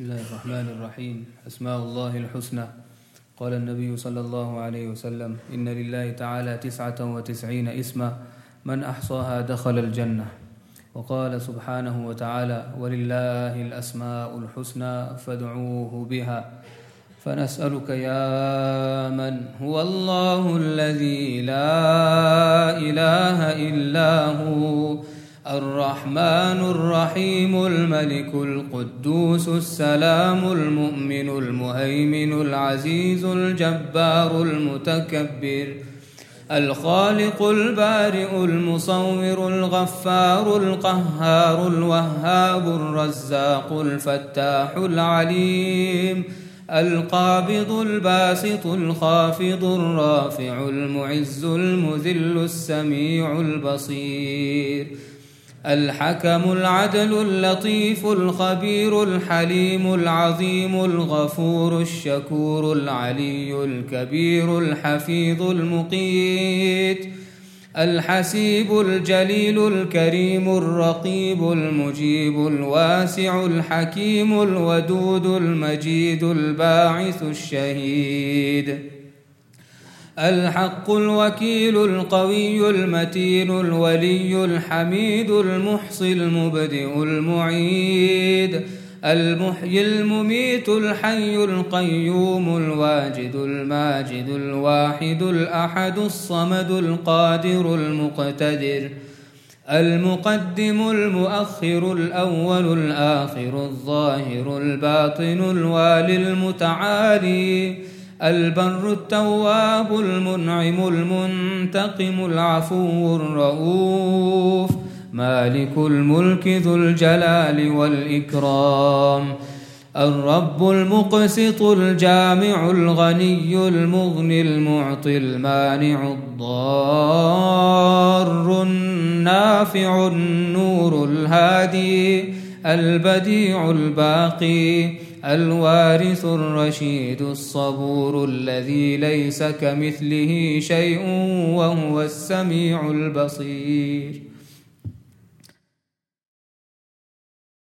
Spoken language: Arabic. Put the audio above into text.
بسم الله الرحمن الرحيم. أسماء الله الحسنى. قال النبي صلى الله عليه وسلم إن لله تعالى تسعة وتسعين اسما من أحصاها دخل الجنة. وقال سبحانه وتعالى ولله الأسماء الحسنى فادعوه بها. فنسألك يا من هو الله الذي لا إله إلا هو الرحمن الرحيم الملك القدوس السلام المؤمن المهيمن العزيز الجبار المتكبر الخالق البارئ المصور الغفار القهار الوهاب الرزاق الفتاح العليم القابض الباسط الخافض الرافع المعز المذل السميع البصير. الحكم العدل اللطيف الخبير الحليم العظيم الغفور الشكور العلي الكبير الحفيظ المقيت الحسيب الجليل الكريم الرقيب المجيب الواسع الحكيم الودود المجيد الباعث الشهيد الحق الوكيل القوي المتين الولي الحميد المحصي المبدئ المعيد المحيي المميت الحي القيوم الواجد الماجد الواحد الأحد الصمد القادر المقتدر المقدم المؤخر الأول الآخر الظاهر الباطن الوالي المتعالي البر التواب المنعم المنتقم العفو الرؤوف مالك الملك ذو الجلال والإكرام الرب المقسط الجامع الغني المغني المعطي المانع الضار النافع النور الهادي البديع الباقي الوارث الرشيد الصبور الذي ليس كمثله شيء وهو السميع البصير.